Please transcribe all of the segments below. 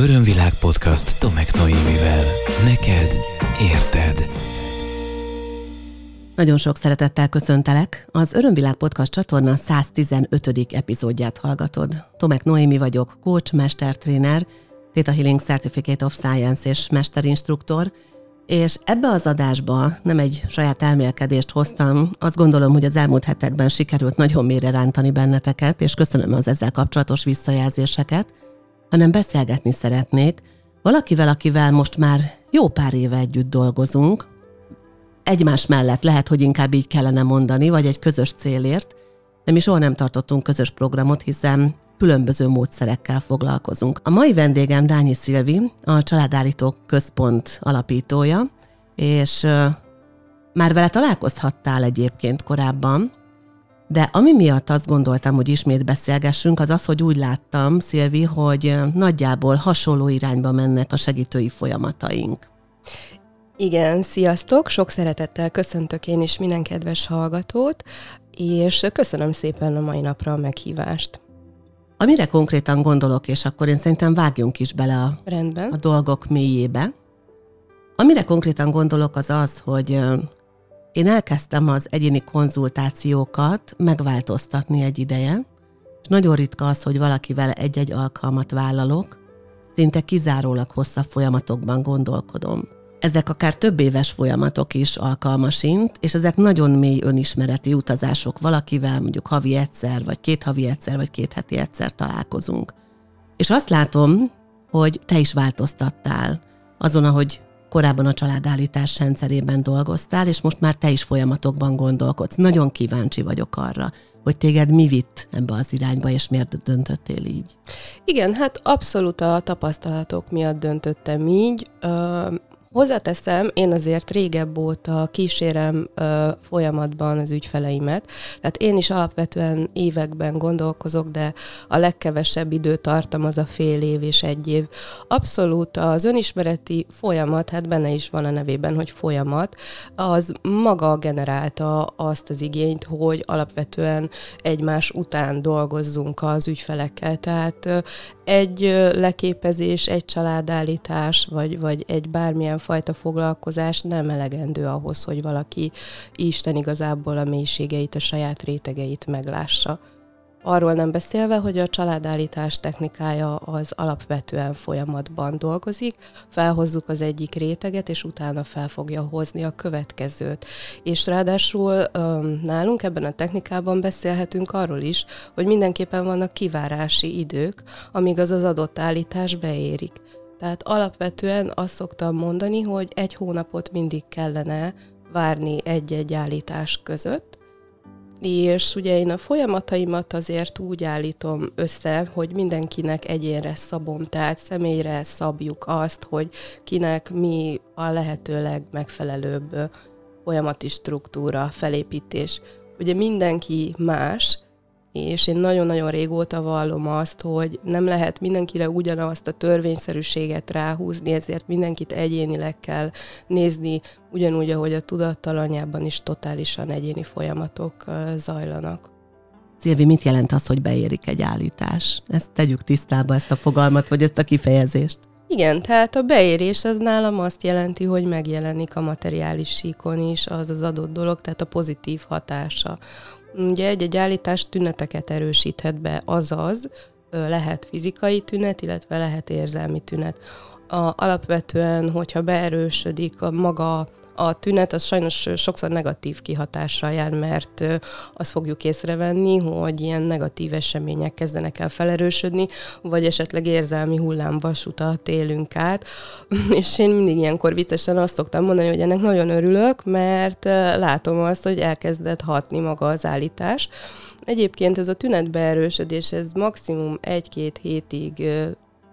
Örömvilág podcast Tomek Noémivel. Neked érted. Nagyon sok szeretettel köszöntelek. Az Örömvilág Podcast csatorna 115. epizódját hallgatod. Tomek Noémi vagyok, coach, mestertréner, Theta Healing Certificate of Science és mesterinstruktor, és ebbe az adásba nem egy saját elmélkedést hoztam, azt gondolom, hogy az elmúlt hetekben sikerült nagyon mélyre rántani benneteket, és köszönöm az ezzel kapcsolatos visszajelzéseket, hanem beszélgetni szeretnék valakivel, akivel most már jó pár éve együtt dolgozunk, egymás mellett lehet, hogy inkább így kellene mondani, vagy egy közös célért, de mi soha nem tartottunk közös programot, hiszen különböző módszerekkel foglalkozunk. A mai vendégem Dányi Szilvi, a Családállító Központ alapítója, és már vele találkozhattál egyébként korábban, de ami miatt azt gondoltam, hogy ismét beszélgessünk, az az, hogy úgy láttam, Szilvi, hogy nagyjából hasonló irányba mennek a segítői folyamataink. Igen, sziasztok! Sok szeretettel köszöntök én is minden kedves hallgatót, és köszönöm szépen a mai napra a meghívást. Amire konkrétan gondolok, és akkor én szerintem vágjunk is bele a, Rendben. a dolgok mélyébe. Amire konkrétan gondolok az az, hogy én elkezdtem az egyéni konzultációkat megváltoztatni egy ideje, és nagyon ritka az, hogy valakivel egy-egy alkalmat vállalok, szinte kizárólag hosszabb folyamatokban gondolkodom. Ezek akár több éves folyamatok is alkalmasint, és ezek nagyon mély önismereti utazások valakivel, mondjuk havi egyszer, vagy két havi egyszer, vagy két heti egyszer találkozunk. És azt látom, hogy te is változtattál azon, ahogy korábban a családállítás rendszerében dolgoztál, és most már te is folyamatokban gondolkodsz. Nagyon kíváncsi vagyok arra, hogy téged mi vitt ebbe az irányba, és miért döntöttél így? Igen, hát abszolút a tapasztalatok miatt döntöttem így. Hozzáteszem, én azért régebb óta kísérem ö, folyamatban az ügyfeleimet, tehát én is alapvetően években gondolkozok, de a legkevesebb idő tartam az a fél év és egy év. Abszolút az önismereti folyamat, hát benne is van a nevében, hogy folyamat, az maga generálta azt az igényt, hogy alapvetően egymás után dolgozzunk az ügyfelekkel, tehát egy leképezés, egy családállítás, vagy, vagy egy bármilyen fajta foglalkozás nem elegendő ahhoz, hogy valaki Isten igazából a mélységeit, a saját rétegeit meglássa. Arról nem beszélve, hogy a családállítás technikája az alapvetően folyamatban dolgozik, felhozzuk az egyik réteget, és utána fel fogja hozni a következőt. És ráadásul nálunk ebben a technikában beszélhetünk arról is, hogy mindenképpen vannak kivárási idők, amíg az az adott állítás beérik. Tehát alapvetően azt szoktam mondani, hogy egy hónapot mindig kellene várni egy-egy állítás között, és ugye én a folyamataimat azért úgy állítom össze, hogy mindenkinek egyénre szabom, tehát személyre szabjuk azt, hogy kinek mi a lehetőleg megfelelőbb folyamati struktúra, felépítés. Ugye mindenki más, és én nagyon-nagyon régóta vallom azt, hogy nem lehet mindenkire ugyanazt a törvényszerűséget ráhúzni, ezért mindenkit egyénileg kell nézni, ugyanúgy, ahogy a tudattalanyában is totálisan egyéni folyamatok zajlanak. Szilvi, mit jelent az, hogy beérik egy állítás? Ezt tegyük tisztába, ezt a fogalmat, vagy ezt a kifejezést. Igen, tehát a beérés az nálam azt jelenti, hogy megjelenik a materiális síkon is az az adott dolog, tehát a pozitív hatása. Ugye egy-egy állítás tüneteket erősíthet be, azaz lehet fizikai tünet, illetve lehet érzelmi tünet. A, alapvetően, hogyha beerősödik a maga a tünet az sajnos sokszor negatív kihatással jár, mert azt fogjuk észrevenni, hogy ilyen negatív események kezdenek el felerősödni, vagy esetleg érzelmi hullámvasutat élünk át. És én mindig ilyenkor viccesen azt szoktam mondani, hogy ennek nagyon örülök, mert látom azt, hogy elkezdett hatni maga az állítás. Egyébként ez a tünetbeerősödés, ez maximum egy-két hétig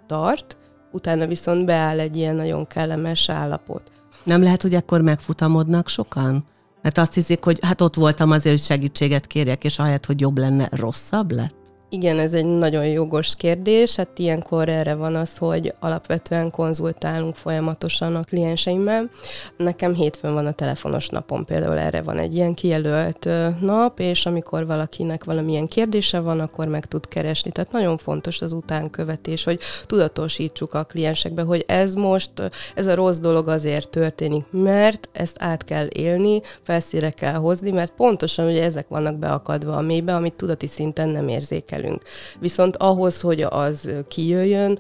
tart, utána viszont beáll egy ilyen nagyon kellemes állapot. Nem lehet, hogy akkor megfutamodnak sokan? Mert azt hiszik, hogy hát ott voltam azért, hogy segítséget kérjek, és ahelyett, hogy jobb lenne, rosszabb lett? Igen, ez egy nagyon jogos kérdés. Hát ilyenkor erre van az, hogy alapvetően konzultálunk folyamatosan a klienseimmel. Nekem hétfőn van a telefonos napom, például erre van egy ilyen kijelölt nap, és amikor valakinek valamilyen kérdése van, akkor meg tud keresni. Tehát nagyon fontos az utánkövetés, hogy tudatosítsuk a kliensekbe, hogy ez most, ez a rossz dolog azért történik, mert ezt át kell élni, felszíre kell hozni, mert pontosan ugye ezek vannak beakadva a mélybe, amit tudati szinten nem érzékel énekelünk. Viszont ahhoz, hogy az kijöjjön,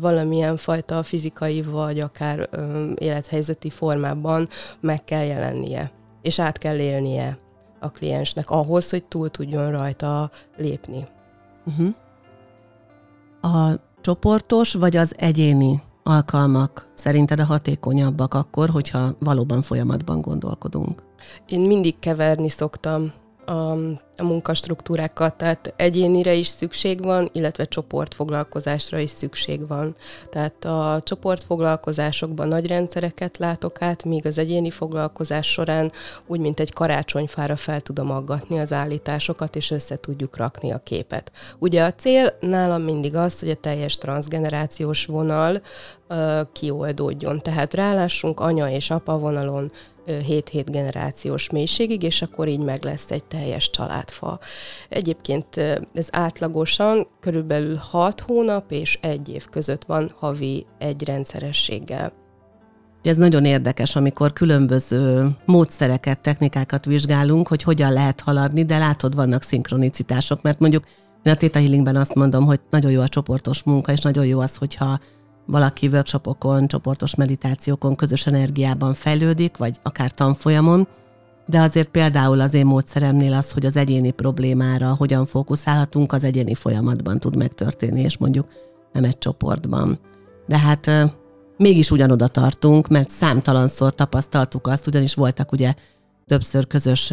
valamilyen fajta fizikai vagy akár élethelyzeti formában meg kell jelennie, és át kell élnie a kliensnek ahhoz, hogy túl tudjon rajta lépni. Uh-huh. A csoportos vagy az egyéni alkalmak szerinted a hatékonyabbak akkor, hogyha valóban folyamatban gondolkodunk? Én mindig keverni szoktam a, a munkastruktúrákat, tehát egyénire is szükség van, illetve csoportfoglalkozásra is szükség van. Tehát a csoportfoglalkozásokban nagy rendszereket látok át, míg az egyéni foglalkozás során úgy, mint egy karácsonyfára fel tudom aggatni az állításokat, és össze tudjuk rakni a képet. Ugye a cél nálam mindig az, hogy a teljes transgenerációs vonal uh, kioldódjon. Tehát rálássunk anya és apa vonalon 7-7 generációs mélységig, és akkor így meg lesz egy teljes családfa. Egyébként ez átlagosan körülbelül 6 hónap és egy év között van havi egy rendszerességgel. Ez nagyon érdekes, amikor különböző módszereket, technikákat vizsgálunk, hogy hogyan lehet haladni, de látod, vannak szinkronicitások, mert mondjuk én a Theta Healingben azt mondom, hogy nagyon jó a csoportos munka, és nagyon jó az, hogyha valaki workshopokon, csoportos meditációkon, közös energiában fejlődik, vagy akár tanfolyamon, de azért például az én módszeremnél az, hogy az egyéni problémára hogyan fókuszálhatunk, az egyéni folyamatban tud megtörténni, és mondjuk nem egy csoportban. De hát mégis ugyanoda tartunk, mert számtalanszor tapasztaltuk azt, ugyanis voltak ugye többször közös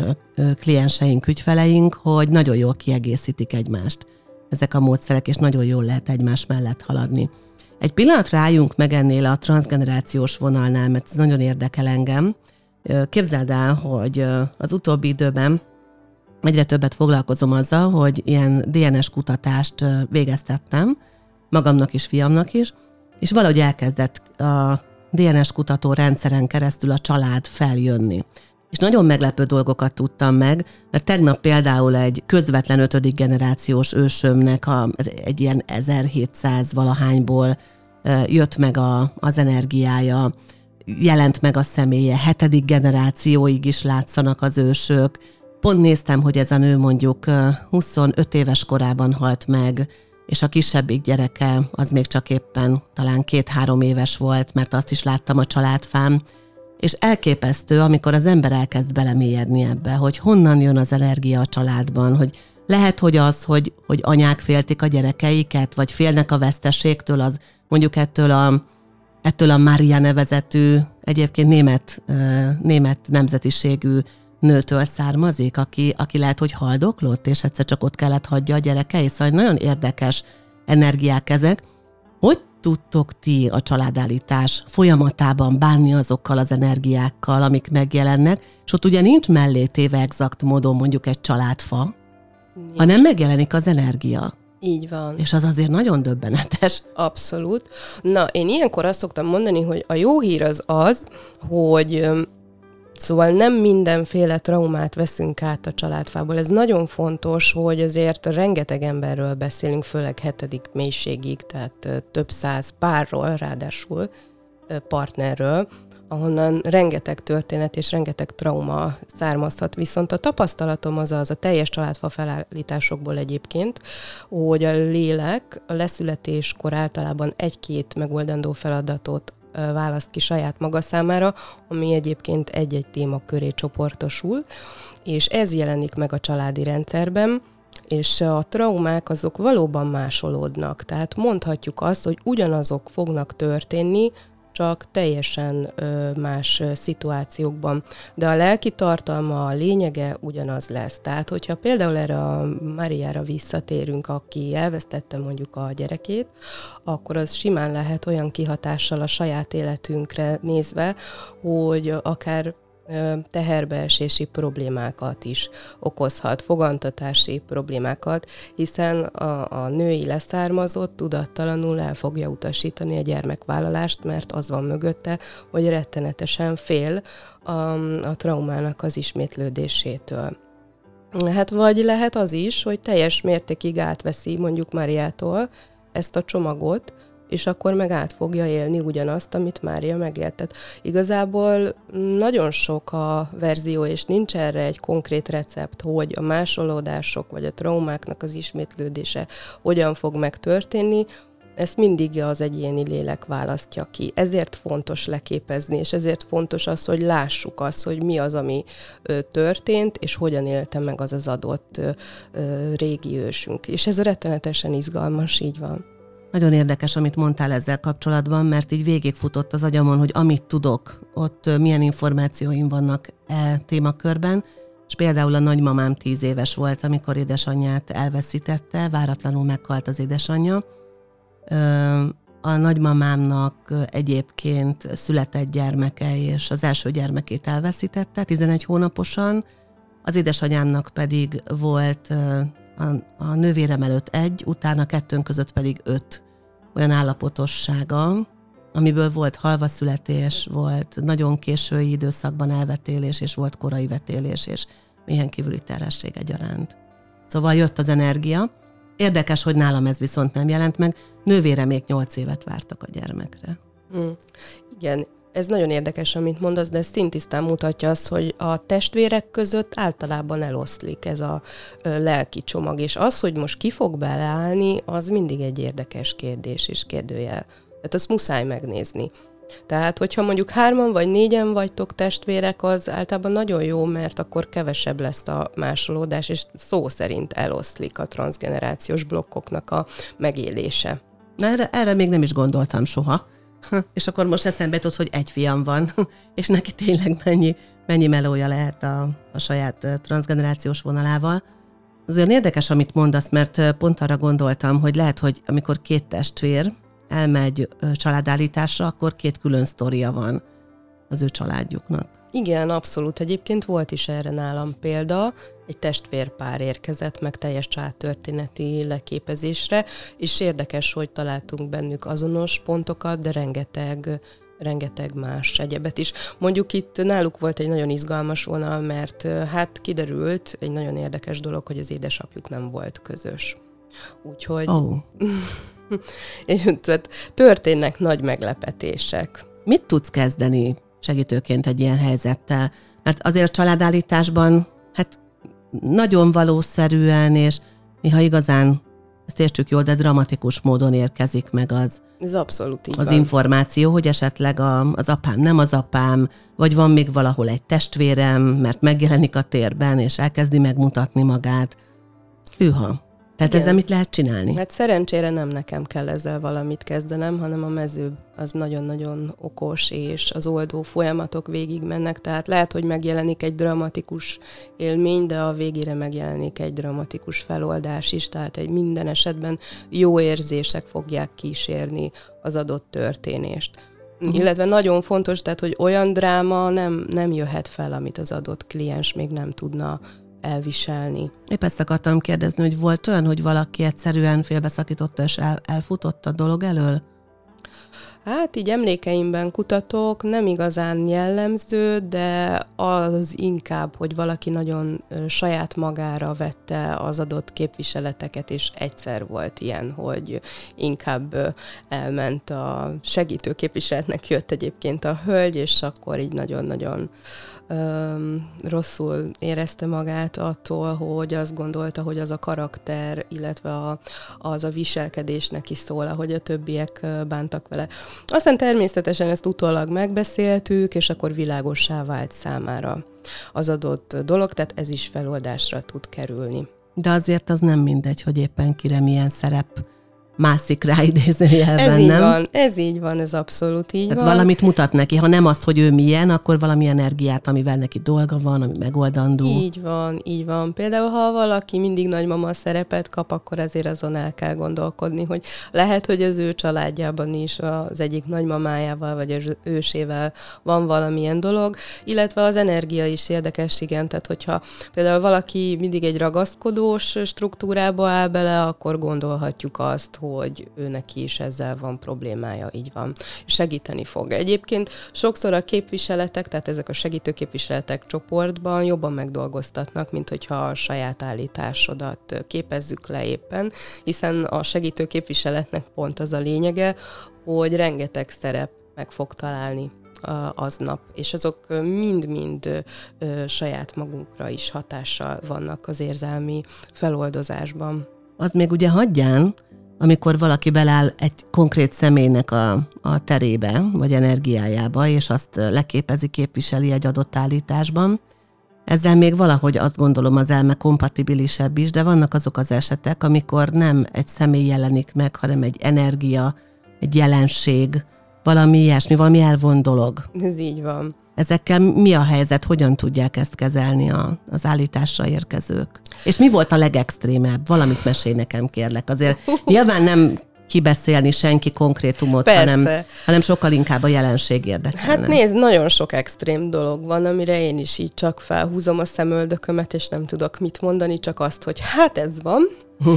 klienseink, ügyfeleink, hogy nagyon jól kiegészítik egymást ezek a módszerek, és nagyon jól lehet egymás mellett haladni. Egy pillanatra álljunk meg ennél a transgenerációs vonalnál, mert ez nagyon érdekel engem. Képzeld el, hogy az utóbbi időben egyre többet foglalkozom azzal, hogy ilyen DNS kutatást végeztettem, magamnak is, fiamnak is, és valahogy elkezdett a DNS kutató rendszeren keresztül a család feljönni. És nagyon meglepő dolgokat tudtam meg, mert tegnap például egy közvetlen ötödik generációs ősömnek a, egy ilyen 1700 valahányból jött meg a, az energiája, jelent meg a személye, hetedik generációig is látszanak az ősök. Pont néztem, hogy ez a nő mondjuk 25 éves korában halt meg, és a kisebbik gyereke az még csak éppen talán két-három éves volt, mert azt is láttam a családfám, és elképesztő, amikor az ember elkezd belemélyedni ebbe, hogy honnan jön az energia a családban, hogy lehet, hogy az, hogy, hogy anyák féltik a gyerekeiket, vagy félnek a veszteségtől, az mondjuk ettől a, ettől a Maria nevezetű, egyébként német, német nemzetiségű nőtől származik, aki, aki lehet, hogy haldoklott, és egyszer csak ott kellett hagyja a gyerekei. Szóval nagyon érdekes energiák ezek. Hogy tudtok ti a családállítás folyamatában bánni azokkal az energiákkal, amik megjelennek, és ott ugye nincs mellé téve exakt módon mondjuk egy családfa, nincs. hanem megjelenik az energia. Így van. És az azért nagyon döbbenetes. Abszolút. Na, én ilyenkor azt szoktam mondani, hogy a jó hír az az, hogy Szóval nem mindenféle traumát veszünk át a családfából. Ez nagyon fontos, hogy azért rengeteg emberről beszélünk, főleg hetedik mélységig, tehát több száz párról, ráadásul partnerről, ahonnan rengeteg történet és rengeteg trauma származhat. Viszont a tapasztalatom az az a teljes családfa felállításokból egyébként, hogy a lélek a leszületéskor általában egy-két megoldandó feladatot választ ki saját maga számára, ami egyébként egy-egy téma köré csoportosul, és ez jelenik meg a családi rendszerben, és a traumák azok valóban másolódnak. Tehát mondhatjuk azt, hogy ugyanazok fognak történni, csak teljesen más szituációkban. De a lelki tartalma, a lényege ugyanaz lesz. Tehát, hogyha például erre a Mariára visszatérünk, aki elvesztette mondjuk a gyerekét, akkor az simán lehet olyan kihatással a saját életünkre nézve, hogy akár teherbeesési problémákat is okozhat, fogantatási problémákat, hiszen a, a női leszármazott tudattalanul el fogja utasítani a gyermekvállalást, mert az van mögötte, hogy rettenetesen fél a, a traumának az ismétlődésétől. Hát vagy lehet az is, hogy teljes mértékig átveszi mondjuk Mariától ezt a csomagot, és akkor meg át fogja élni ugyanazt, amit Mária megélt. Tehát igazából nagyon sok a verzió, és nincs erre egy konkrét recept, hogy a másolódások vagy a traumáknak az ismétlődése hogyan fog megtörténni, ezt mindig az egyéni lélek választja ki. Ezért fontos leképezni, és ezért fontos az, hogy lássuk azt, hogy mi az, ami történt, és hogyan élte meg az az adott régi ősünk. És ez rettenetesen izgalmas, így van. Nagyon érdekes, amit mondtál ezzel kapcsolatban, mert így végigfutott az agyamon, hogy amit tudok, ott milyen információim vannak e témakörben, és például a nagymamám tíz éves volt, amikor édesanyját elveszítette, váratlanul meghalt az édesanyja. A nagymamámnak egyébként született gyermeke, és az első gyermekét elveszítette 11 hónaposan, az édesanyámnak pedig volt a, a nővérem előtt egy, utána kettőnk között pedig öt olyan állapotossága, amiből volt halva születés, volt nagyon késői időszakban elvetélés, és volt korai vetélés, és milyen kívüli terhesség egyaránt. Szóval jött az energia. Érdekes, hogy nálam ez viszont nem jelent meg. Nővére még nyolc évet vártak a gyermekre. Mm. Igen, ez nagyon érdekes, amit mondasz, de ez szintisztán mutatja azt, hogy a testvérek között általában eloszlik ez a lelki csomag, és az, hogy most ki fog beleállni, az mindig egy érdekes kérdés és kérdőjel. Tehát azt muszáj megnézni. Tehát, hogyha mondjuk hárman vagy négyen vagytok testvérek, az általában nagyon jó, mert akkor kevesebb lesz a másolódás, és szó szerint eloszlik a transgenerációs blokkoknak a megélése. Na, erre, erre még nem is gondoltam soha. és akkor most eszembe jutott, hogy egy fiam van, és neki tényleg mennyi, mennyi melója lehet a, a saját transgenerációs vonalával. Az olyan érdekes, amit mondasz, mert pont arra gondoltam, hogy lehet, hogy amikor két testvér elmegy családállításra, akkor két külön sztoria van az ő családjuknak. Igen, abszolút. Egyébként volt is erre nálam példa. Egy testvérpár érkezett meg teljes családtörténeti leképezésre, és érdekes, hogy találtunk bennük azonos pontokat, de rengeteg rengeteg más egyebet is. Mondjuk itt náluk volt egy nagyon izgalmas vonal, mert hát kiderült egy nagyon érdekes dolog, hogy az édesapjuk nem volt közös. Úgyhogy... Oh. és tehát történnek nagy meglepetések. Mit tudsz kezdeni segítőként egy ilyen helyzettel. Mert azért a családállításban, hát nagyon valószerűen, és néha igazán, ezt értsük jól, de dramatikus módon érkezik meg az, ez abszolút így az van. információ, hogy esetleg a, az apám nem az apám, vagy van még valahol egy testvérem, mert megjelenik a térben, és elkezdi megmutatni magát. Hűha. Tehát Igen. ezzel mit lehet csinálni? Hát szerencsére nem nekem kell ezzel valamit kezdenem, hanem a mező az nagyon-nagyon okos, és az oldó folyamatok végig mennek, tehát lehet, hogy megjelenik egy dramatikus élmény, de a végére megjelenik egy dramatikus feloldás is, tehát egy minden esetben jó érzések fogják kísérni az adott történést. Uh-huh. Illetve nagyon fontos, tehát, hogy olyan dráma nem, nem jöhet fel, amit az adott kliens még nem tudna elviselni. Épp ezt akartam kérdezni, hogy volt olyan, hogy valaki egyszerűen félbeszakította és el, elfutott a dolog elől? Hát így emlékeimben kutatok, nem igazán jellemző, de az inkább, hogy valaki nagyon saját magára vette az adott képviseleteket, és egyszer volt ilyen, hogy inkább elment a segítő képviseletnek jött egyébként a hölgy, és akkor így nagyon-nagyon rosszul érezte magát attól, hogy azt gondolta, hogy az a karakter, illetve a, az a viselkedés neki szól, ahogy a többiek bántak vele. Aztán természetesen ezt utólag megbeszéltük, és akkor világossá vált számára az adott dolog, tehát ez is feloldásra tud kerülni. De azért az nem mindegy, hogy éppen kire milyen szerep mászik rá idézőjelben, ez így nem? van, ez így van, ez abszolút így Tehát van. valamit mutat neki, ha nem az, hogy ő milyen, akkor valami energiát, amivel neki dolga van, ami megoldandó. Így van, így van. Például, ha valaki mindig nagymama szerepet kap, akkor azért azon el kell gondolkodni, hogy lehet, hogy az ő családjában is az egyik nagymamájával vagy az ősével van valamilyen dolog, illetve az energia is érdekes, igen. Tehát, hogyha például valaki mindig egy ragaszkodós struktúrába áll bele, akkor gondolhatjuk azt, hogy ő neki is ezzel van problémája, így van. Segíteni fog. Egyébként sokszor a képviseletek, tehát ezek a segítő képviseletek csoportban jobban megdolgoztatnak, mint hogyha a saját állításodat képezzük le éppen, hiszen a segítő képviseletnek pont az a lényege, hogy rengeteg szerep meg fog találni aznap, és azok mind-mind saját magunkra is hatással vannak az érzelmi feloldozásban. Az még ugye hagyján, amikor valaki beláll egy konkrét személynek a, a terébe, vagy energiájába, és azt leképezi, képviseli egy adott állításban, ezzel még valahogy azt gondolom az elme kompatibilisebb is, de vannak azok az esetek, amikor nem egy személy jelenik meg, hanem egy energia, egy jelenség, valami ilyesmi, valami elvon dolog. Ez így van. Ezekkel mi a helyzet, hogyan tudják ezt kezelni a, az állításra érkezők? És mi volt a legextrémebb? Valamit mesél nekem, kérlek. Azért nyilván nem kibeszélni senki konkrétumot, hanem, hanem sokkal inkább a jelenség érdekelne. Hát nézd, nagyon sok extrém dolog van, amire én is így csak felhúzom a szemöldökömet, és nem tudok mit mondani, csak azt, hogy hát ez van.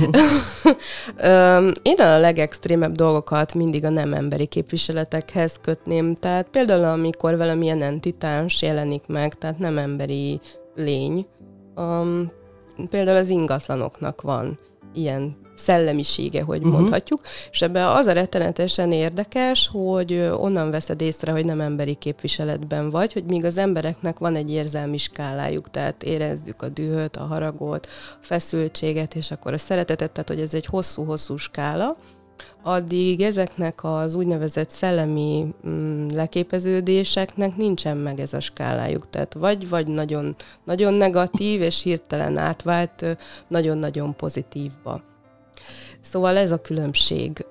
én a legextrémebb dolgokat mindig a nem emberi képviseletekhez kötném. Tehát például, amikor valamilyen entitáns jelenik meg, tehát nem emberi lény, um, például az ingatlanoknak van ilyen szellemisége, hogy uh-huh. mondhatjuk, és ebben az a rettenetesen érdekes, hogy onnan veszed észre, hogy nem emberi képviseletben vagy, hogy míg az embereknek van egy érzelmi skálájuk, tehát érezzük a dühöt, a haragot, a feszültséget, és akkor a szeretetet, tehát hogy ez egy hosszú-hosszú skála, addig ezeknek az úgynevezett szellemi mm, leképeződéseknek nincsen meg ez a skálájuk. Tehát vagy, vagy nagyon, nagyon negatív, és hirtelen átvált nagyon-nagyon pozitívba. Szóval ez a különbség.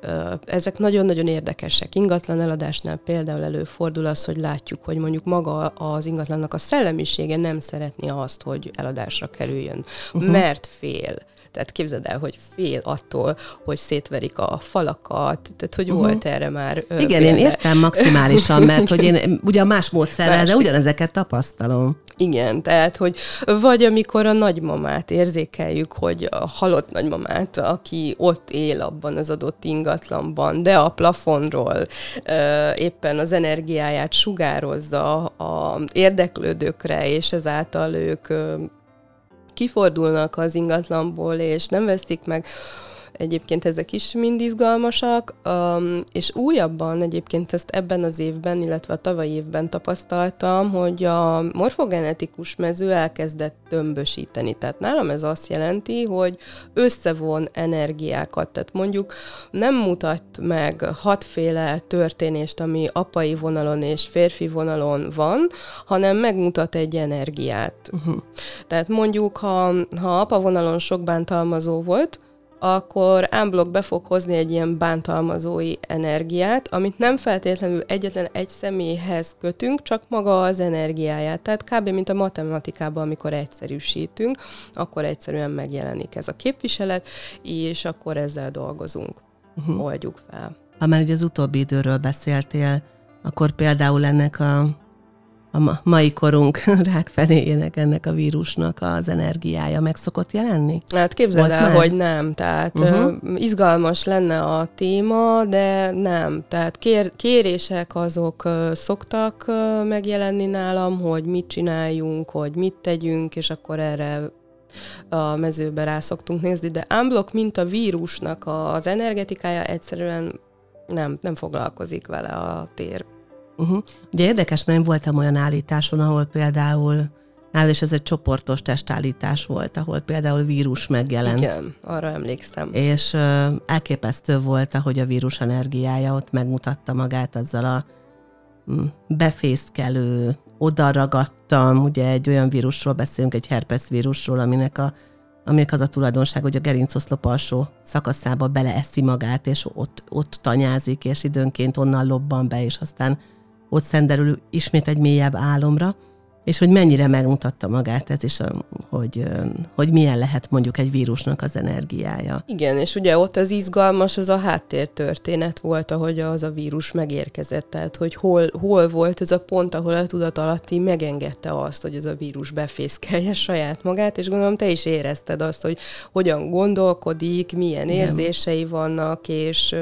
Ezek nagyon-nagyon érdekesek. Ingatlan eladásnál például előfordul az, hogy látjuk, hogy mondjuk maga az ingatlannak a szellemisége nem szeretné azt, hogy eladásra kerüljön, uh-huh. mert fél. Tehát képzeld el, hogy fél attól, hogy szétverik a falakat, tehát hogy uh-huh. volt erre már Igen, példa. én értem maximálisan, mert hogy én ugyan más módszerrel, Másik. de ugyanezeket tapasztalom. Igen, tehát, hogy vagy amikor a nagymamát érzékeljük, hogy a halott nagymamát, aki ott él abban az adott ingatlanban, de a plafonról éppen az energiáját sugározza a érdeklődőkre, és ezáltal ők kifordulnak az ingatlanból, és nem veszik meg, Egyébként ezek is mind izgalmasak, um, és újabban egyébként ezt ebben az évben, illetve a tavalyi évben tapasztaltam, hogy a morfogenetikus mező elkezdett tömbösíteni. Tehát nálam ez azt jelenti, hogy összevon energiákat. Tehát mondjuk nem mutat meg hatféle történést, ami apai vonalon és férfi vonalon van, hanem megmutat egy energiát. Uh-huh. Tehát mondjuk, ha, ha apa vonalon sok bántalmazó volt, akkor ámblok be fog hozni egy ilyen bántalmazói energiát, amit nem feltétlenül egyetlen egy személyhez kötünk, csak maga az energiáját. Tehát kb. mint a matematikában, amikor egyszerűsítünk, akkor egyszerűen megjelenik ez a képviselet, és akkor ezzel dolgozunk, uh-huh. oldjuk fel. Ha már ugye az utóbbi időről beszéltél, akkor például ennek a a mai korunk rákfenéjének, ennek a vírusnak az energiája meg szokott jelenni? Hát képzeld Volt el, már? hogy nem. Tehát uh-huh. izgalmas lenne a téma, de nem. Tehát kér, kérések azok szoktak megjelenni nálam, hogy mit csináljunk, hogy mit tegyünk, és akkor erre a mezőbe rá szoktunk nézni, de unblock, mint a vírusnak az energetikája egyszerűen nem, nem foglalkozik vele a tér. Uh-huh. Ugye érdekes, mert én voltam olyan állításon, ahol például nál és ez egy csoportos testállítás volt, ahol például vírus megjelent. Igen, arra emlékszem. És uh, elképesztő volt, ahogy a vírus energiája ott megmutatta magát azzal a mm, befészkelő, odaragadtam, ugye egy olyan vírusról beszélünk, egy herpes vírusról, aminek a aminek az a tulajdonság, hogy a gerincoszlop alsó szakaszába beleeszi magát, és ott, ott tanyázik, és időnként onnan lobban be, és aztán ott szenderül ismét egy mélyebb álomra és hogy mennyire megmutatta magát ez is, hogy, hogy milyen lehet mondjuk egy vírusnak az energiája. Igen, és ugye ott az izgalmas, az a háttértörténet volt, ahogy az a vírus megérkezett, tehát hogy hol, hol volt ez a pont, ahol a tudat alatti megengedte azt, hogy ez a vírus befészkelje saját magát, és gondolom te is érezted azt, hogy hogyan gondolkodik, milyen Igen. érzései vannak, és,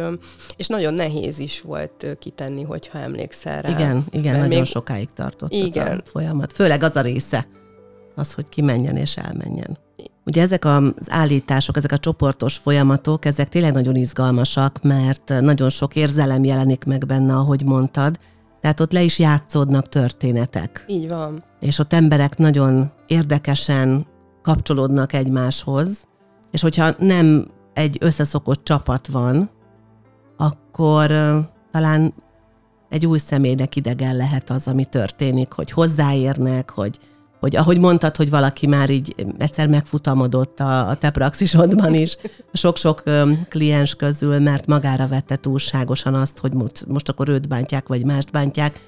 és nagyon nehéz is volt kitenni, hogyha emlékszel rá. Igen, igen, nagyon még... sokáig tartott igen. a folyamat főleg az a része, az, hogy kimenjen és elmenjen. Ugye ezek az állítások, ezek a csoportos folyamatok, ezek tényleg nagyon izgalmasak, mert nagyon sok érzelem jelenik meg benne, ahogy mondtad, tehát ott le is játszódnak történetek. Így van. És ott emberek nagyon érdekesen kapcsolódnak egymáshoz, és hogyha nem egy összeszokott csapat van, akkor talán egy új személynek idegen lehet az, ami történik, hogy hozzáérnek, hogy, hogy ahogy mondtad, hogy valaki már így egyszer megfutamodott a, a te praxisodban is, sok-sok kliens közül, mert magára vette túlságosan azt, hogy most, most akkor őt bántják, vagy mást bántják.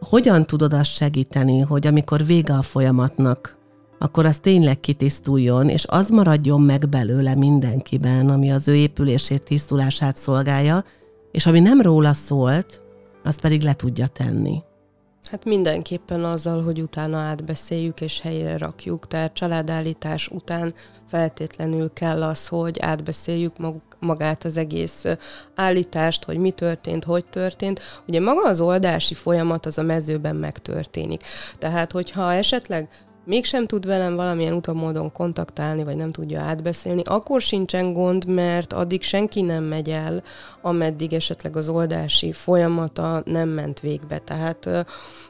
Hogyan tudod azt segíteni, hogy amikor vége a folyamatnak, akkor az tényleg kitisztuljon, és az maradjon meg belőle mindenkiben, ami az ő épülését, tisztulását szolgálja, és ami nem róla szólt, azt pedig le tudja tenni. Hát mindenképpen azzal, hogy utána átbeszéljük és helyre rakjuk. Tehát családállítás után feltétlenül kell az, hogy átbeszéljük magát az egész állítást, hogy mi történt, hogy történt. Ugye maga az oldási folyamat az a mezőben megtörténik. Tehát, hogyha esetleg mégsem tud velem valamilyen utamódon kontaktálni, vagy nem tudja átbeszélni, akkor sincsen gond, mert addig senki nem megy el, ameddig esetleg az oldási folyamata nem ment végbe. Tehát,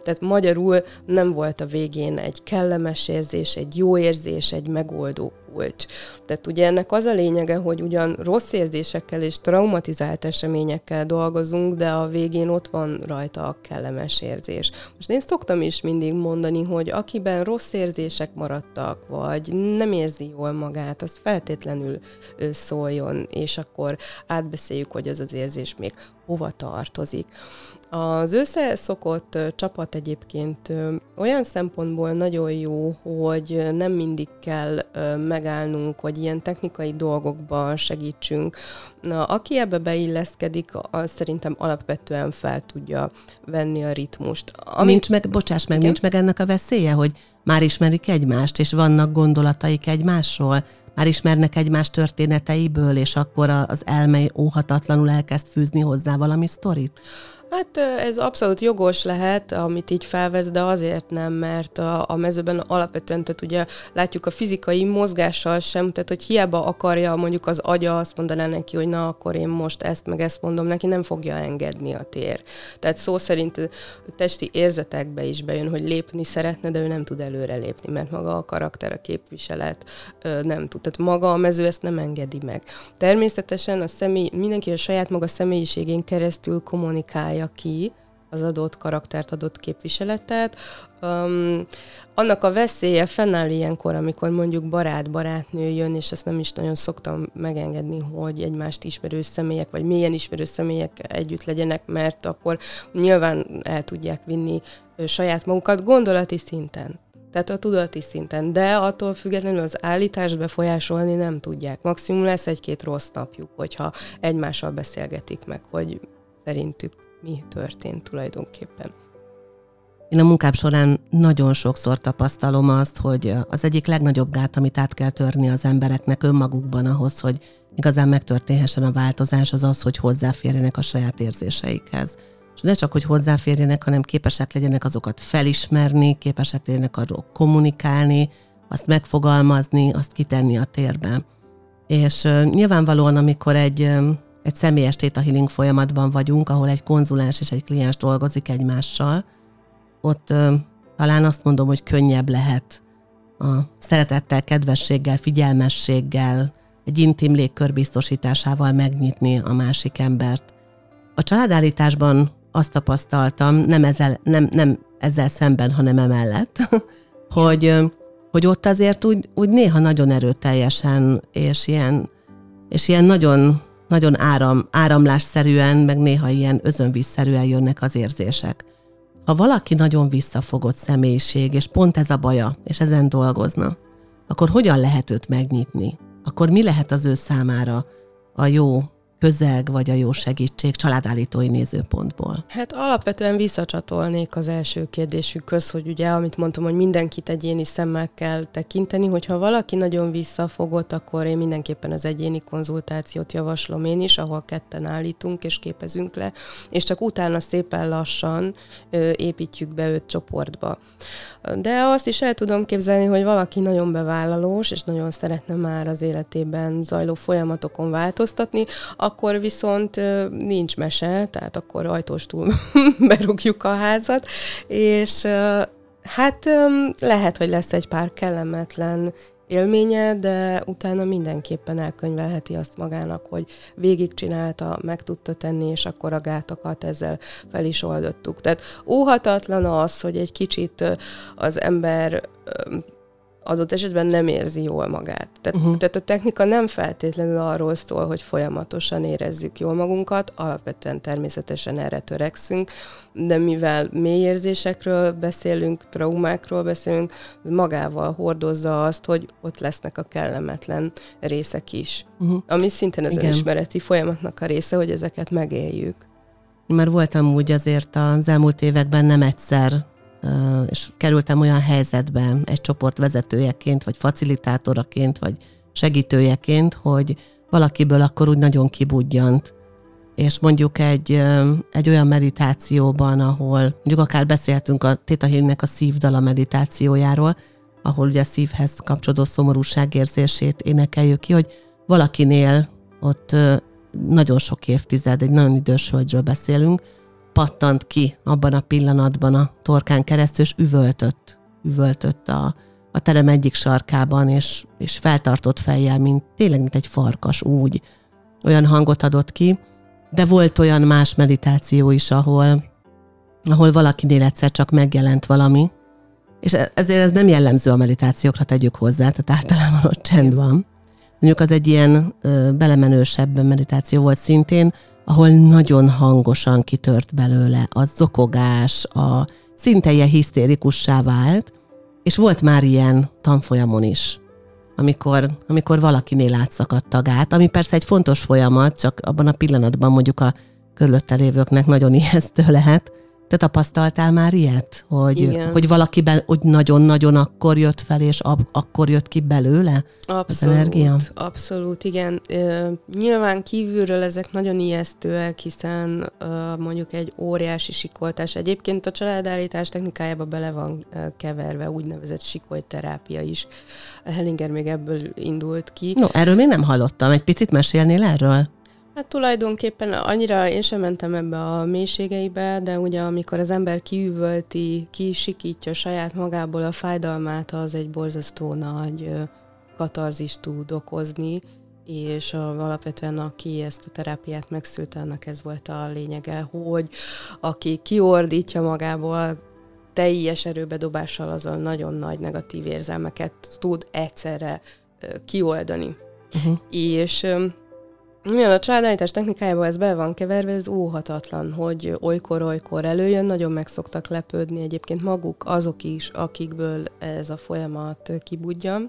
tehát magyarul nem volt a végén egy kellemes érzés, egy jó érzés, egy megoldó kulcs. Tehát ugye ennek az a lényege, hogy ugyan rossz érzésekkel és traumatizált eseményekkel dolgozunk, de a végén ott van rajta a kellemes érzés. Most én szoktam is mindig mondani, hogy akiben rossz érzések maradtak, vagy nem érzi jól magát, az feltétlenül szóljon, és akkor átbeszéljük, hogy az az érzés még hova tartozik. Az összeszokott csapat egyébként olyan szempontból nagyon jó, hogy nem mindig kell megállnunk, vagy ilyen technikai dolgokban segítsünk. Na, aki ebbe beilleszkedik, az szerintem alapvetően fel tudja venni a ritmust. Ami... Nincs meg, bocsáss meg, Igen? nincs meg ennek a veszélye, hogy már ismerik egymást, és vannak gondolataik egymásról, már ismernek egymás történeteiből, és akkor az elmei óhatatlanul elkezd fűzni hozzá valami sztorit? Hát ez abszolút jogos lehet, amit így felvesz, de azért nem, mert a, a mezőben alapvetően, tehát ugye látjuk a fizikai mozgással sem, tehát hogy hiába akarja mondjuk az agya azt mondaná neki, hogy na akkor én most ezt meg ezt mondom, neki nem fogja engedni a tér. Tehát szó szerint testi érzetekbe is bejön, hogy lépni szeretne, de ő nem tud előre lépni, mert maga a karakter, a képviselet nem tud. Tehát maga a mező ezt nem engedi meg. Természetesen a személy, mindenki a saját maga személyiségén keresztül kommunikálja használja ki az adott karaktert, adott képviseletet. Um, annak a veszélye fennáll ilyenkor, amikor mondjuk barát-barátnő jön, és ezt nem is nagyon szoktam megengedni, hogy egymást ismerő személyek, vagy mélyen ismerő személyek együtt legyenek, mert akkor nyilván el tudják vinni saját magukat gondolati szinten. Tehát a tudati szinten, de attól függetlenül az állítást befolyásolni nem tudják. Maximum lesz egy-két rossz napjuk, hogyha egymással beszélgetik meg, hogy szerintük mi történt tulajdonképpen. Én a munkám során nagyon sokszor tapasztalom azt, hogy az egyik legnagyobb gát, amit át kell törni az embereknek önmagukban ahhoz, hogy igazán megtörténhessen a változás, az az, hogy hozzáférjenek a saját érzéseikhez. És ne csak, hogy hozzáférjenek, hanem képesek legyenek azokat felismerni, képesek legyenek arról kommunikálni, azt megfogalmazni, azt kitenni a térbe. És nyilvánvalóan, amikor egy egy személyes Theta Healing folyamatban vagyunk, ahol egy konzulens és egy kliens dolgozik egymással, ott ö, talán azt mondom, hogy könnyebb lehet a szeretettel, kedvességgel, figyelmességgel, egy intim légkör biztosításával megnyitni a másik embert. A családállításban azt tapasztaltam, nem ezzel, nem, nem ezzel szemben, hanem emellett, hogy hogy ott azért úgy, úgy néha nagyon erőteljesen, és ilyen, és ilyen nagyon, nagyon áram, áramlásszerűen, meg néha ilyen özönvízszerűen jönnek az érzések. Ha valaki nagyon visszafogott személyiség, és pont ez a baja, és ezen dolgozna, akkor hogyan lehet őt megnyitni? Akkor mi lehet az ő számára a jó közeg vagy a jó segítség családállítói nézőpontból? Hát alapvetően visszacsatolnék az első kérdésükhöz, hogy ugye, amit mondtam, hogy mindenkit egyéni szemmel kell tekinteni, hogyha valaki nagyon visszafogott, akkor én mindenképpen az egyéni konzultációt javaslom én is, ahol ketten állítunk és képezünk le, és csak utána szépen lassan ö, építjük be őt csoportba. De azt is el tudom képzelni, hogy valaki nagyon bevállalós, és nagyon szeretne már az életében zajló folyamatokon változtatni, akkor viszont nincs mese, tehát akkor ajtóstól berúgjuk a házat, és hát lehet, hogy lesz egy pár kellemetlen élménye, de utána mindenképpen elkönyvelheti azt magának, hogy végigcsinálta, meg tudta tenni, és akkor a gátokat ezzel fel is oldottuk. Tehát óhatatlan az, hogy egy kicsit az ember adott esetben nem érzi jól magát. Tehát, uh-huh. tehát a technika nem feltétlenül arról szól, hogy folyamatosan érezzük jól magunkat, alapvetően természetesen erre törekszünk, de mivel mély érzésekről beszélünk, traumákról beszélünk, magával hordozza azt, hogy ott lesznek a kellemetlen részek is. Uh-huh. Ami szintén az önismereti folyamatnak a része, hogy ezeket megéljük. Mert voltam úgy azért az elmúlt években nem egyszer és kerültem olyan helyzetbe egy csoport vezetőjeként, vagy facilitátoraként, vagy segítőjeként, hogy valakiből akkor úgy nagyon kibudjant. És mondjuk egy, egy olyan meditációban, ahol mondjuk akár beszéltünk a Theta Healingnek a szívdala meditációjáról, ahol ugye a szívhez kapcsolódó szomorúságérzését énekeljük ki, hogy valakinél ott nagyon sok évtized, egy nagyon idős hölgyről beszélünk, pattant ki abban a pillanatban a torkán keresztül, és üvöltött, üvöltött a, a terem egyik sarkában, és, és feltartott fejjel, mint tényleg, mint egy farkas, úgy olyan hangot adott ki, de volt olyan más meditáció is, ahol, ahol valakinél egyszer csak megjelent valami, és e, ezért ez nem jellemző a meditációkra, tegyük hozzá, tehát általában ott csend van. Mondjuk az egy ilyen ö, belemenősebb meditáció volt szintén, ahol nagyon hangosan kitört belőle a zokogás, a szinte ilyen hisztérikussá vált, és volt már ilyen tanfolyamon is, amikor, amikor valakinél átszakadt a gát, ami persze egy fontos folyamat, csak abban a pillanatban mondjuk a körülötte lévőknek nagyon ijesztő lehet, te tapasztaltál már ilyet, hogy, igen. hogy valakiben hogy nagyon-nagyon akkor jött fel, és ab, akkor jött ki belőle abszolút, az energia? Abszolút, igen. nyilván kívülről ezek nagyon ijesztőek, hiszen mondjuk egy óriási sikoltás. Egyébként a családállítás technikájába bele van keverve úgynevezett sikolyterápia is. A Hellinger még ebből indult ki. No, erről még nem hallottam. Egy picit mesélnél erről? Hát tulajdonképpen annyira én sem mentem ebbe a mélységeibe, de ugye amikor az ember kiüvölti, kisikítja saját magából a fájdalmát, az egy borzasztó nagy katarzis tud okozni, és a, alapvetően aki ezt a terápiát megszülte, annak ez volt a lényege, hogy aki kiordítja magából teljes erőbedobással, azon nagyon nagy negatív érzelmeket tud egyszerre kioldani. Uh-huh. És milyen a családállítás technikájában ez bele van keverve, ez óhatatlan, hogy olykor-olykor előjön, nagyon meg szoktak lepődni egyébként maguk azok is, akikből ez a folyamat kibudjan.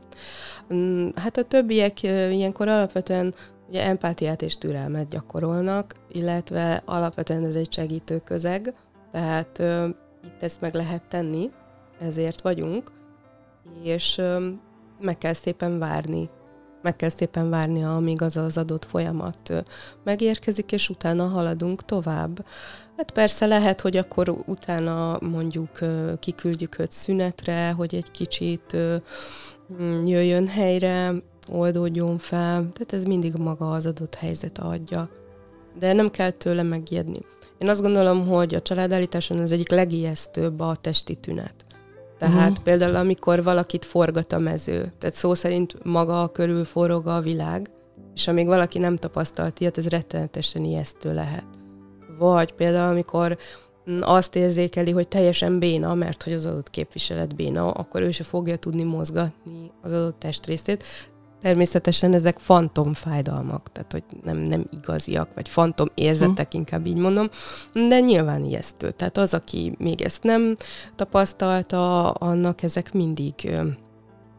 Mm, hát a többiek ilyenkor alapvetően ugye empátiát és türelmet gyakorolnak, illetve alapvetően ez egy segítő közeg, tehát itt ezt meg lehet tenni, ezért vagyunk, és uh, meg kell szépen várni meg kell szépen várnia, amíg az az adott folyamat megérkezik, és utána haladunk tovább. Hát persze lehet, hogy akkor utána mondjuk kiküldjük őt szünetre, hogy egy kicsit mm, jöjjön helyre, oldódjon fel, tehát ez mindig maga az adott helyzet adja. De nem kell tőle megijedni. Én azt gondolom, hogy a családállításon az egyik legijesztőbb a testi tünet. Tehát uh-huh. például, amikor valakit forgat a mező, tehát szó szerint maga körül forog a világ, és amíg valaki nem tapasztalt ilyet, ez rettenetesen ijesztő lehet. Vagy például, amikor azt érzékeli, hogy teljesen béna, mert hogy az adott képviselet béna, akkor ő se fogja tudni mozgatni az adott testrészét. Természetesen ezek fantomfájdalmak, tehát hogy nem, nem igaziak, vagy fantom érzetek, hm. inkább így mondom, de nyilván ijesztő. Tehát az, aki még ezt nem tapasztalta, annak ezek mindig ö,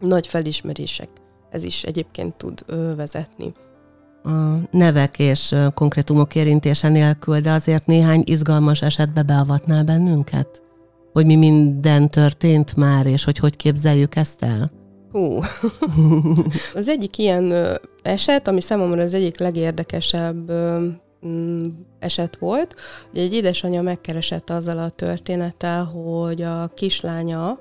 nagy felismerések. Ez is egyébként tud ö, vezetni a nevek és konkrétumok érintése nélkül, de azért néhány izgalmas esetbe beavatnál bennünket? Hogy mi minden történt már, és hogy hogy képzeljük ezt el? Hú. az egyik ilyen eset, ami számomra az egyik legérdekesebb mm, eset volt, hogy egy édesanyja megkeresett azzal a történettel, hogy a kislánya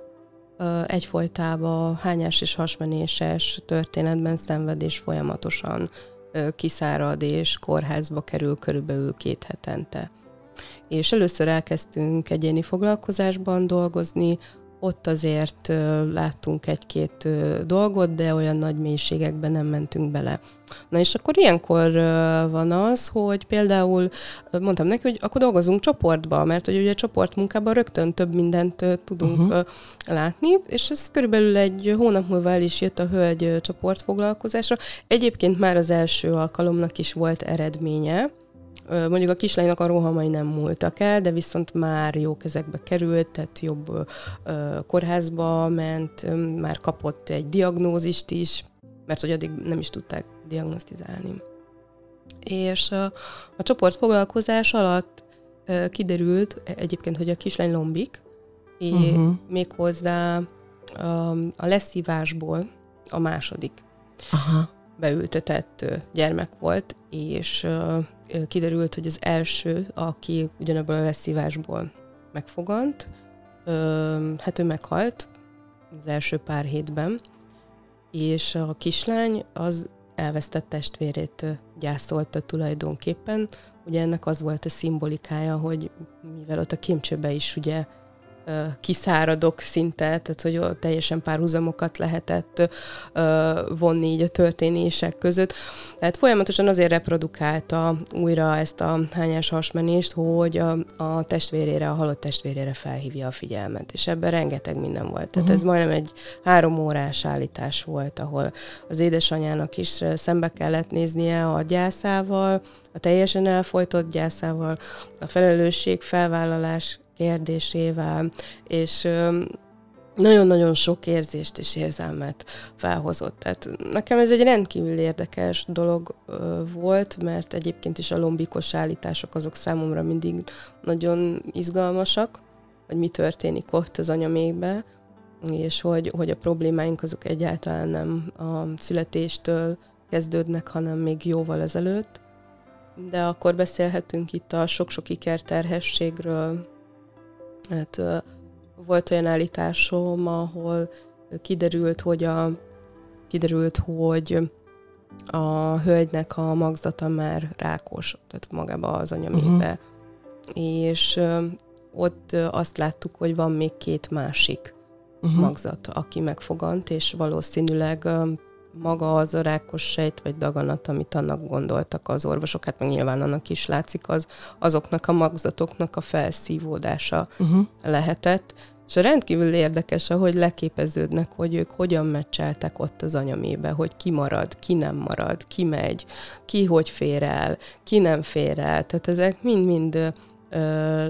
egyfolytában hányás és hasmenéses történetben szenvedés folyamatosan kiszárad és kórházba kerül körülbelül két hetente. És először elkezdtünk egyéni foglalkozásban dolgozni, ott azért láttunk egy-két dolgot, de olyan nagy mélységekben nem mentünk bele. Na és akkor ilyenkor van az, hogy például mondtam neki, hogy akkor dolgozunk csoportba, mert hogy ugye csoportmunkában rögtön több mindent tudunk uh-huh. látni, és ez körülbelül egy hónap múlva el is jött a hölgy csoportfoglalkozásra. Egyébként már az első alkalomnak is volt eredménye, Mondjuk a kislánynak a rohamai nem múltak el, de viszont már jó kezekbe került, tehát jobb kórházba ment, már kapott egy diagnózist is, mert hogy addig nem is tudták diagnosztizálni. És a, a csoport foglalkozás alatt kiderült egyébként, hogy a kislány lombik, és uh-huh. méghozzá a, a leszívásból a második. Aha beültetett gyermek volt, és kiderült, hogy az első, aki ugyanebből a leszívásból megfogant, hát ő meghalt az első pár hétben, és a kislány az elvesztett testvérét gyászolta tulajdonképpen. Ugye ennek az volt a szimbolikája, hogy mivel ott a kémcsőbe is ugye kiszáradok szinte, tehát hogy teljesen párhuzamokat lehetett vonni így a történések között. Tehát folyamatosan azért reprodukálta újra ezt a hányás hasmenést, hogy a, a testvérére, a halott testvérére felhívja a figyelmet, és ebben rengeteg minden volt. Tehát uh-huh. ez majdnem egy három órás állítás volt, ahol az édesanyának is szembe kellett néznie a gyászával, a teljesen elfolytott gyászával, a felelősség felvállalás kérdésével, és nagyon-nagyon sok érzést és érzelmet felhozott. Tehát nekem ez egy rendkívül érdekes dolog volt, mert egyébként is a lombikos állítások azok számomra mindig nagyon izgalmasak, hogy mi történik ott az anyamékbe, és hogy, hogy a problémáink azok egyáltalán nem a születéstől kezdődnek, hanem még jóval ezelőtt. De akkor beszélhetünk itt a sok-sok ikerterhességről, Hát volt olyan állításom, ahol kiderült, hogy a, kiderült, hogy a hölgynek a magzata már rákos, tehát magába az anyamébe. Uh-huh. És ott azt láttuk, hogy van még két másik uh-huh. magzat, aki megfogant, és valószínűleg maga az a rákos sejt vagy daganat, amit annak gondoltak az orvosok, hát meg nyilván annak is látszik, az azoknak a magzatoknak a felszívódása uh-huh. lehetett. És rendkívül érdekes, ahogy leképeződnek, hogy ők hogyan meccseltek ott az anyamébe, hogy ki marad, ki nem marad, ki megy, ki hogy fér el, ki nem fér el. Tehát ezek mind-mind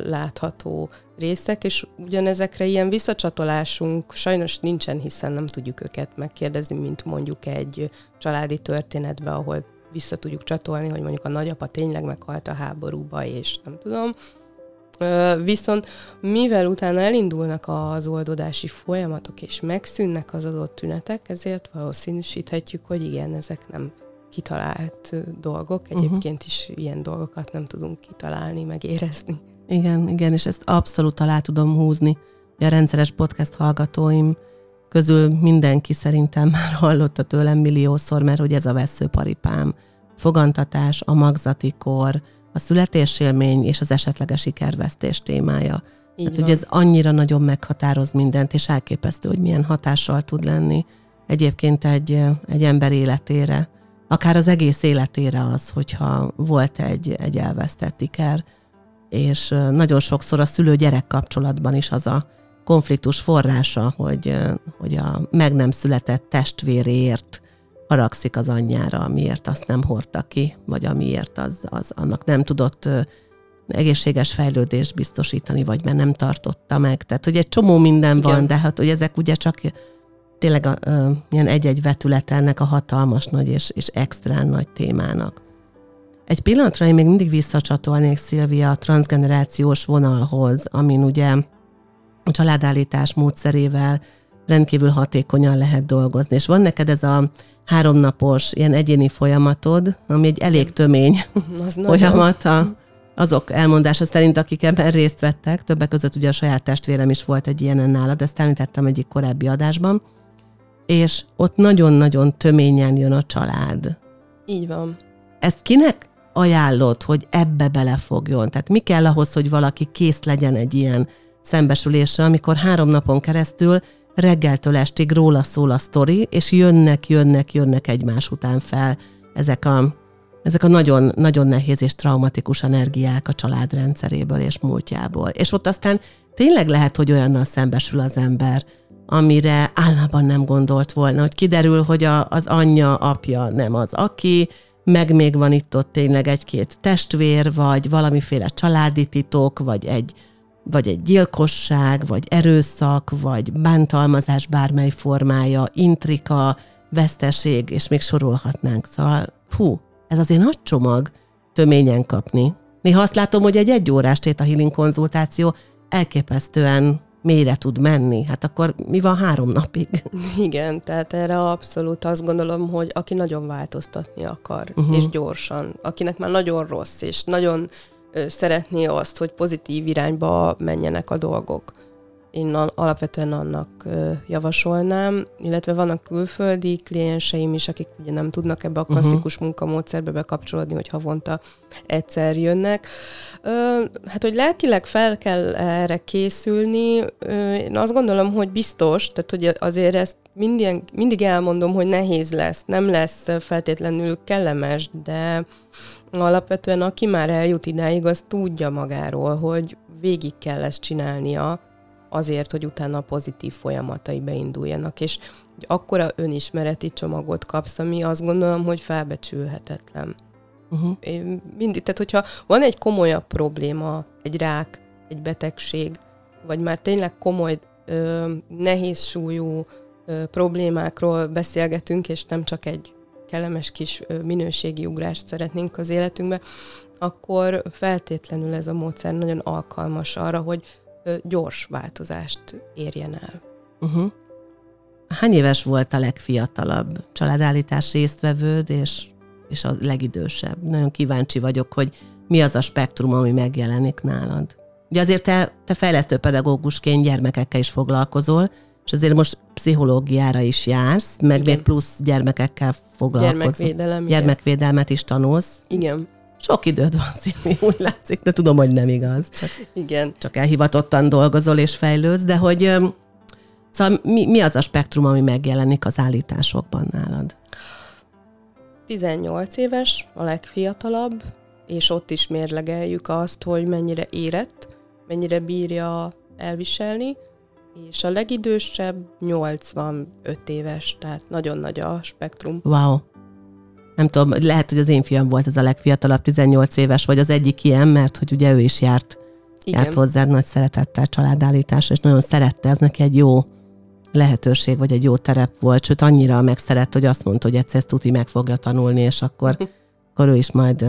látható részek, és ugyanezekre ilyen visszacsatolásunk sajnos nincsen, hiszen nem tudjuk őket megkérdezni, mint mondjuk egy családi történetbe, ahol vissza tudjuk csatolni, hogy mondjuk a nagyapa tényleg meghalt a háborúba, és nem tudom. Viszont mivel utána elindulnak az oldódási folyamatok, és megszűnnek az adott tünetek, ezért valószínűsíthetjük, hogy igen, ezek nem kitalált dolgok. Mhm. Egyébként is ilyen dolgokat nem tudunk kitalálni, meg érezni. Igen, igen, és ezt abszolút alá tudom húzni. A rendszeres podcast hallgatóim közül mindenki szerintem már hallotta tőlem milliószor, mert hogy ez a veszőparipám. Fogantatás, a magzati kor, a születésélmény és az esetleges sikervesztés témája. Így hát, hogy ez annyira nagyon meghatároz mindent, és elképesztő, hogy milyen hatással tud lenni egyébként egy, egy ember életére, akár az egész életére az, hogyha volt egy, egy elvesztett iker és nagyon sokszor a szülő-gyerek kapcsolatban is az a konfliktus forrása, hogy, hogy a meg nem született testvéréért haragszik az anyjára, amiért azt nem hordta ki, vagy amiért az, az annak nem tudott egészséges fejlődést biztosítani, vagy mert nem tartotta meg. Tehát, hogy egy csomó minden Igen. van, de hát, hogy ezek ugye csak tényleg a, a, ilyen egy-egy vetület ennek a hatalmas nagy és, és extrán nagy témának. Egy pillanatra én még mindig visszacsatolnék Szilvia a transgenerációs vonalhoz, amin ugye a családállítás módszerével rendkívül hatékonyan lehet dolgozni. És van neked ez a háromnapos ilyen egyéni folyamatod, ami egy elég tömény Az folyamat a, azok elmondása szerint, akik ebben részt vettek, többek között ugye a saját testvérem is volt egy ilyenen nálad, ezt említettem egyik korábbi adásban, és ott nagyon-nagyon töményen jön a család. Így van. Ezt kinek ajánlod, hogy ebbe belefogjon? Tehát mi kell ahhoz, hogy valaki kész legyen egy ilyen szembesülésre, amikor három napon keresztül reggeltől estig róla szól a sztori, és jönnek, jönnek, jönnek egymás után fel ezek a, ezek a nagyon, nagyon nehéz és traumatikus energiák a család rendszeréből és múltjából. És ott aztán tényleg lehet, hogy olyannal szembesül az ember, amire álmában nem gondolt volna, hogy kiderül, hogy a, az anyja, apja nem az aki, meg még van itt ott tényleg egy-két testvér, vagy valamiféle családi titok, vagy egy, vagy egy gyilkosság, vagy erőszak, vagy bántalmazás bármely formája, intrika, veszteség, és még sorolhatnánk. Szóval, hú, ez azért nagy csomag töményen kapni. Néha azt látom, hogy egy egyórás a healing konzultáció elképesztően mélyre tud menni, hát akkor mi van három napig? Igen, tehát erre abszolút azt gondolom, hogy aki nagyon változtatni akar, uh-huh. és gyorsan, akinek már nagyon rossz, és nagyon szeretné azt, hogy pozitív irányba menjenek a dolgok, én alapvetően annak javasolnám, illetve vannak külföldi klienseim is, akik ugye nem tudnak ebbe a mhm. klasszikus uh-huh. munkamódszerbe bekapcsolódni, hogy havonta egyszer jönnek. Hát, hogy lelkileg fel kell erre készülni, én azt gondolom, hogy biztos, tehát hogy azért ezt mindig, mindig elmondom, hogy nehéz lesz, nem lesz feltétlenül kellemes, de alapvetően aki már eljut idáig, az tudja magáról, hogy végig kell ezt csinálnia, azért, hogy utána a pozitív folyamatai beinduljanak, és egy akkora önismereti csomagot kapsz, ami azt gondolom, hogy felbecsülhetetlen. Uh-huh. Én mindig, tehát hogyha van egy komolyabb probléma, egy rák, egy betegség, vagy már tényleg komoly, ö, nehéz súlyú ö, problémákról beszélgetünk, és nem csak egy kellemes kis ö, minőségi ugrást szeretnénk az életünkbe, akkor feltétlenül ez a módszer nagyon alkalmas arra, hogy gyors változást érjen el. Uh-huh. Hány éves volt a legfiatalabb családállítás résztvevőd, és, és a legidősebb? Nagyon kíváncsi vagyok, hogy mi az a spektrum, ami megjelenik nálad. Ugye azért te, te fejlesztő pedagógusként gyermekekkel is foglalkozol, és azért most pszichológiára is jársz, meg igen. még plusz gyermekekkel foglalkozol. Gyermekvédelem. Gyermekvédelmet is tanulsz. Igen. Sok időd van, Szilvi, úgy látszik, de tudom, hogy nem igaz. Csak, Igen. Csak elhivatottan dolgozol és fejlődsz, de hogy szóval mi, mi az a spektrum, ami megjelenik az állításokban nálad? 18 éves, a legfiatalabb, és ott is mérlegeljük azt, hogy mennyire érett, mennyire bírja elviselni, és a legidősebb 85 éves, tehát nagyon nagy a spektrum. Wow nem tudom, lehet, hogy az én fiam volt az a legfiatalabb, 18 éves, vagy az egyik ilyen, mert hogy ugye ő is járt, Igen. járt hozzád nagy szeretettel családállításra, és nagyon szerette, ez neki egy jó lehetőség, vagy egy jó terep volt, sőt annyira megszerett, hogy azt mondta, hogy egyszer ezt tuti meg fogja tanulni, és akkor, akkor ő is majd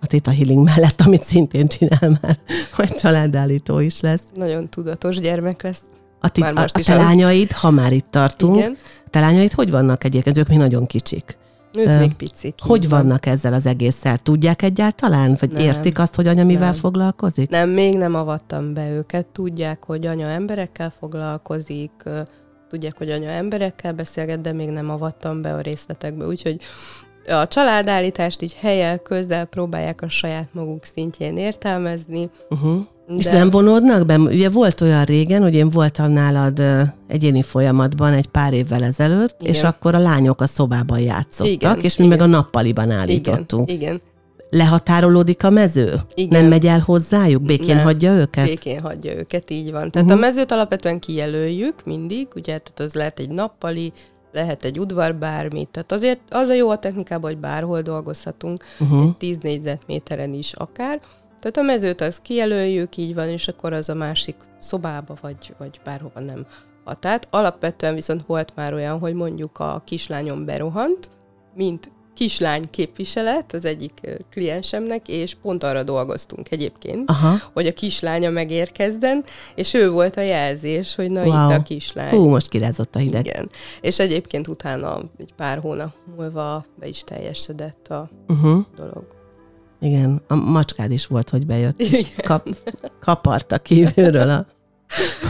a Tita Healing mellett, amit szintén csinál már, majd családállító is lesz. Nagyon tudatos gyermek lesz. A, ti, a, a te lányaid, ha már itt tartunk, Igen. a te lányaid hogy vannak egyébként? Ők még nagyon kicsik. Ők uh, még picik. Hogy van. vannak ezzel az egésszel? Tudják egyáltalán? Vagy nem, értik azt, hogy anya mivel nem. foglalkozik? Nem, még nem avattam be őket. Tudják, hogy anya emberekkel foglalkozik, tudják, hogy anya emberekkel beszélget, de még nem avattam be a részletekbe. Úgyhogy a családállítást így helyel, közel próbálják a saját maguk szintjén értelmezni. Uh-huh. De... És nem vonódnak be? Ugye volt olyan régen, hogy én voltam nálad egyéni folyamatban egy pár évvel ezelőtt, igen. és akkor a lányok a szobában játszottak, igen, és mi igen. meg a nappaliban állítottunk. Igen, igen. lehatárolódik a mező? Igen. Nem megy el hozzájuk? Békén Nem. hagyja őket? Békén hagyja őket, így van. Tehát uh-huh. a mezőt alapvetően kijelöljük mindig, ugye, tehát az lehet egy nappali, lehet egy udvar, bármi. Tehát azért az a jó a technikában, hogy bárhol dolgozhatunk, Uh-huh. egy 10 négyzetméteren is akár. Tehát a mezőt azt kijelöljük, így van, és akkor az a másik szobába, vagy, vagy bárhova nem hat át. Alapvetően viszont volt már olyan, hogy mondjuk a kislányom berohant, mint kislány képviselet az egyik kliensemnek, és pont arra dolgoztunk egyébként, Aha. hogy a kislánya megérkezden, és ő volt a jelzés, hogy na Wow. itt a kislány. Hú, most kirázott a hideg. Igen. És egyébként utána egy pár hónap múlva be is teljesedett a Uh-huh. dolog. Igen, a macskád is volt, hogy bejött. Igen. Kap, kaparta kívülről a,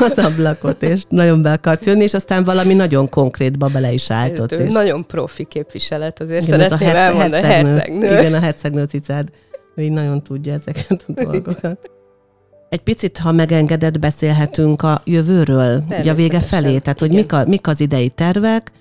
az ablakot, és nagyon be akart jönni, és aztán valami nagyon konkrétba bele is álltott. Ő És Nagyon profi képviselet, azért igen, szeretném herce- elmondani, hercegnő. Igen, a hercegnő cicád. Ő így nagyon tudja ezeket a dolgokat. Egy picit, ha megengedett, beszélhetünk a jövőről, ugye a vége felé, tehát hogy igen. mik, a, mik az idei tervek,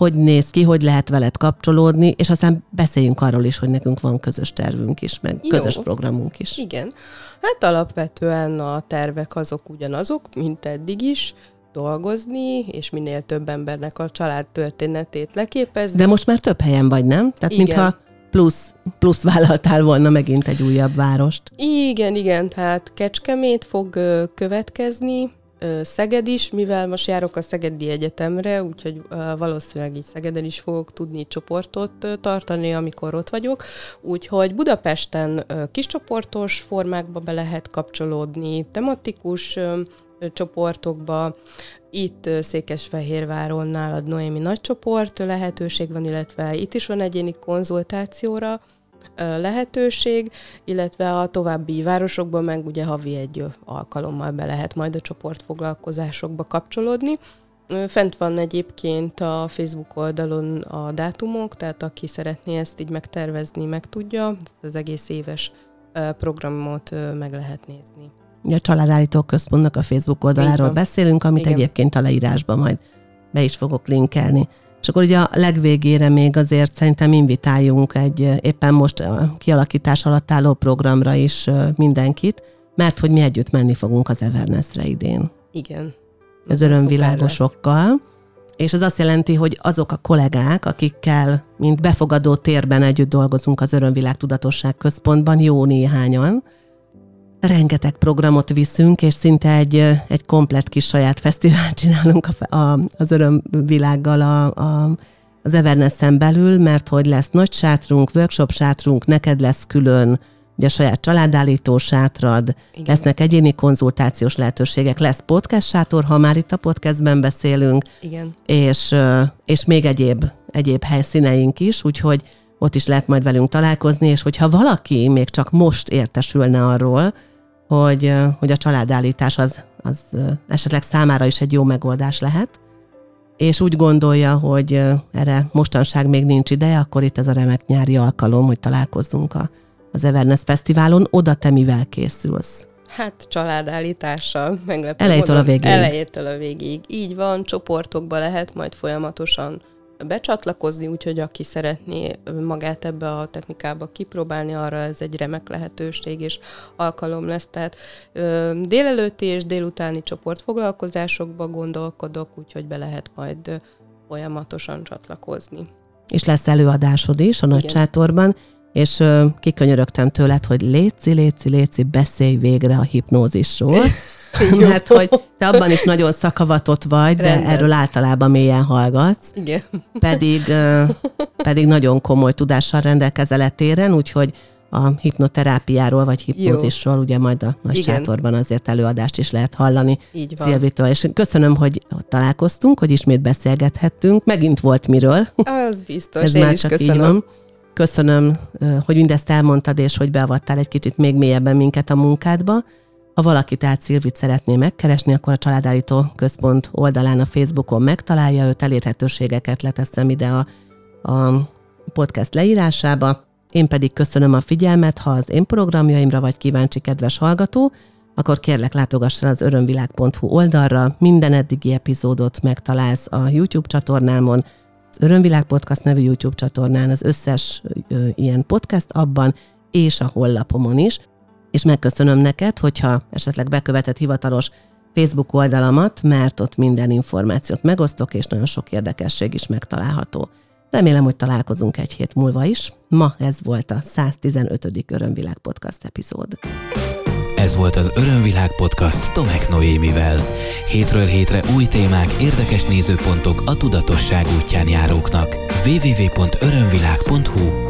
hogy néz ki, hogy lehet veled kapcsolódni, és aztán beszéljünk arról is, hogy nekünk van közös tervünk is, meg Jó. közös programunk is. Igen. Hát alapvetően a tervek azok ugyanazok, mint eddig is, dolgozni, és minél több embernek a család történetét leképezni. De most már több helyen vagy, nem? Tehát Igen. mintha plusz, plusz vállaltál volna megint egy újabb várost. Igen, igen, tehát Kecskemét fog következni, Szeged is, mivel most járok a Szegedi Egyetemre, úgyhogy valószínűleg így Szegeden is fogok tudni csoportot tartani, amikor ott vagyok. Úgyhogy Budapesten ö, kiscsoportos formákba be lehet kapcsolódni, tematikus csoportokba, itt Székesfehérváron nálad Noémi nagycsoport lehetőség van, illetve itt is van egyéni konzultációra lehetőség, illetve a további városokban meg ugye havi egy alkalommal be lehet majd a csoportfoglalkozásokba kapcsolódni. Fent van egyébként a Facebook oldalon a dátumok, tehát aki szeretné ezt így megtervezni, meg tudja, az egész éves programot meg lehet nézni. A Családállító Központnak a Facebook oldaláról beszélünk, amit Igen. egyébként a leírásban majd be is fogok linkelni. És akkor ugye a legvégére még azért szerintem invitáljunk egy éppen most kialakítás alatt álló programra is mindenkit, mert hogy mi együtt menni fogunk az Evernessre idén. Igen. az örömvilágosokkal, és ez azt jelenti, hogy azok a kollégák, akikkel, mint befogadó térben együtt dolgozunk az Örömvilág Tudatosság Központban, jó néhányan, rengeteg programot viszünk, és szinte egy, egy komplet kis saját fesztivált csinálunk a, a, az örömvilággal a, a, az Evernessen belül, mert hogy lesz nagy sátrunk, workshop sátrunk, neked lesz külön, ugye a saját családállító sátrad, Igen. lesznek egyéni konzultációs lehetőségek, lesz podcast sátor, ha már itt a podcastben beszélünk, Igen. és, és még egyéb, egyéb helyszíneink is, úgyhogy ott is lehet majd velünk találkozni, és hogyha valaki még csak most értesülne arról, hogy, hogy a családállítás az, az esetleg számára is egy jó megoldás lehet, és úgy gondolja, hogy erre mostanság még nincs ideje, akkor itt ez a remek nyári alkalom, hogy találkozzunk a, az Everness Fesztiválon. Oda te mivel készülsz? Hát családállítással, meglepő Elejétől módon. a végéig. Elejétől a végéig. Így van, csoportokba lehet majd folyamatosan becsatlakozni, úgyhogy aki szeretné magát ebbe a technikába kipróbálni, arra ez egy remek lehetőség és alkalom lesz. Tehát ö, délelőtti és délutáni csoportfoglalkozásokba gondolkodok, úgyhogy be lehet majd folyamatosan csatlakozni. és lesz előadásod is a nagy Igen. sátorban, és ö, kikönyörögtem tőled, hogy léci, léci, léci, beszélj végre a hipnózisról, mert hogy te abban is nagyon szakavatott vagy, de Rendben. erről általában mélyen hallgatsz, Igen. pedig, pedig nagyon komoly tudással rendelkezel e téren, úgyhogy a hipnoterápiáról vagy hipnózisról ugye majd a nagy Igen. sátorban azért előadást is lehet hallani Így van. Szilvitől, és köszönöm, hogy találkoztunk, hogy ismét beszélgethettünk, megint volt miről, Az biztos, ez én már is csak köszönöm. így van. Köszönöm, hogy mindezt elmondtad, és hogy beavattál egy kicsit még mélyebben minket a munkádba. Ha valaki tehát Szilvit szeretné megkeresni, akkor a Családállító Központ oldalán a Facebookon megtalálja őt, elérhetőségeket leteszem ide a, a podcast leírásába. Én pedig köszönöm a figyelmet, ha az én programjaimra vagy kíváncsi kedves hallgató, akkor kérlek látogass az örömvilág.hu oldalra, minden eddigi epizódot megtalálsz a YouTube csatornámon, az Örömvilág Podcast nevű YouTube csatornán, az összes ö, ilyen podcast abban, és a hollapomon is, és megköszönöm neked, hogyha esetleg bekövetett hivatalos Facebook oldalamat, mert ott minden információt megosztok, és nagyon sok érdekesség is megtalálható. Remélem, hogy találkozunk egy hét múlva is. Ma ez volt a 115. Örömvilág Podcast epizód. Ez volt az Örömvilág Podcast Tomek Noémivel. Hétről hétre új témák, érdekes nézőpontok a tudatosság útján járóknak. www.örömvilág.hu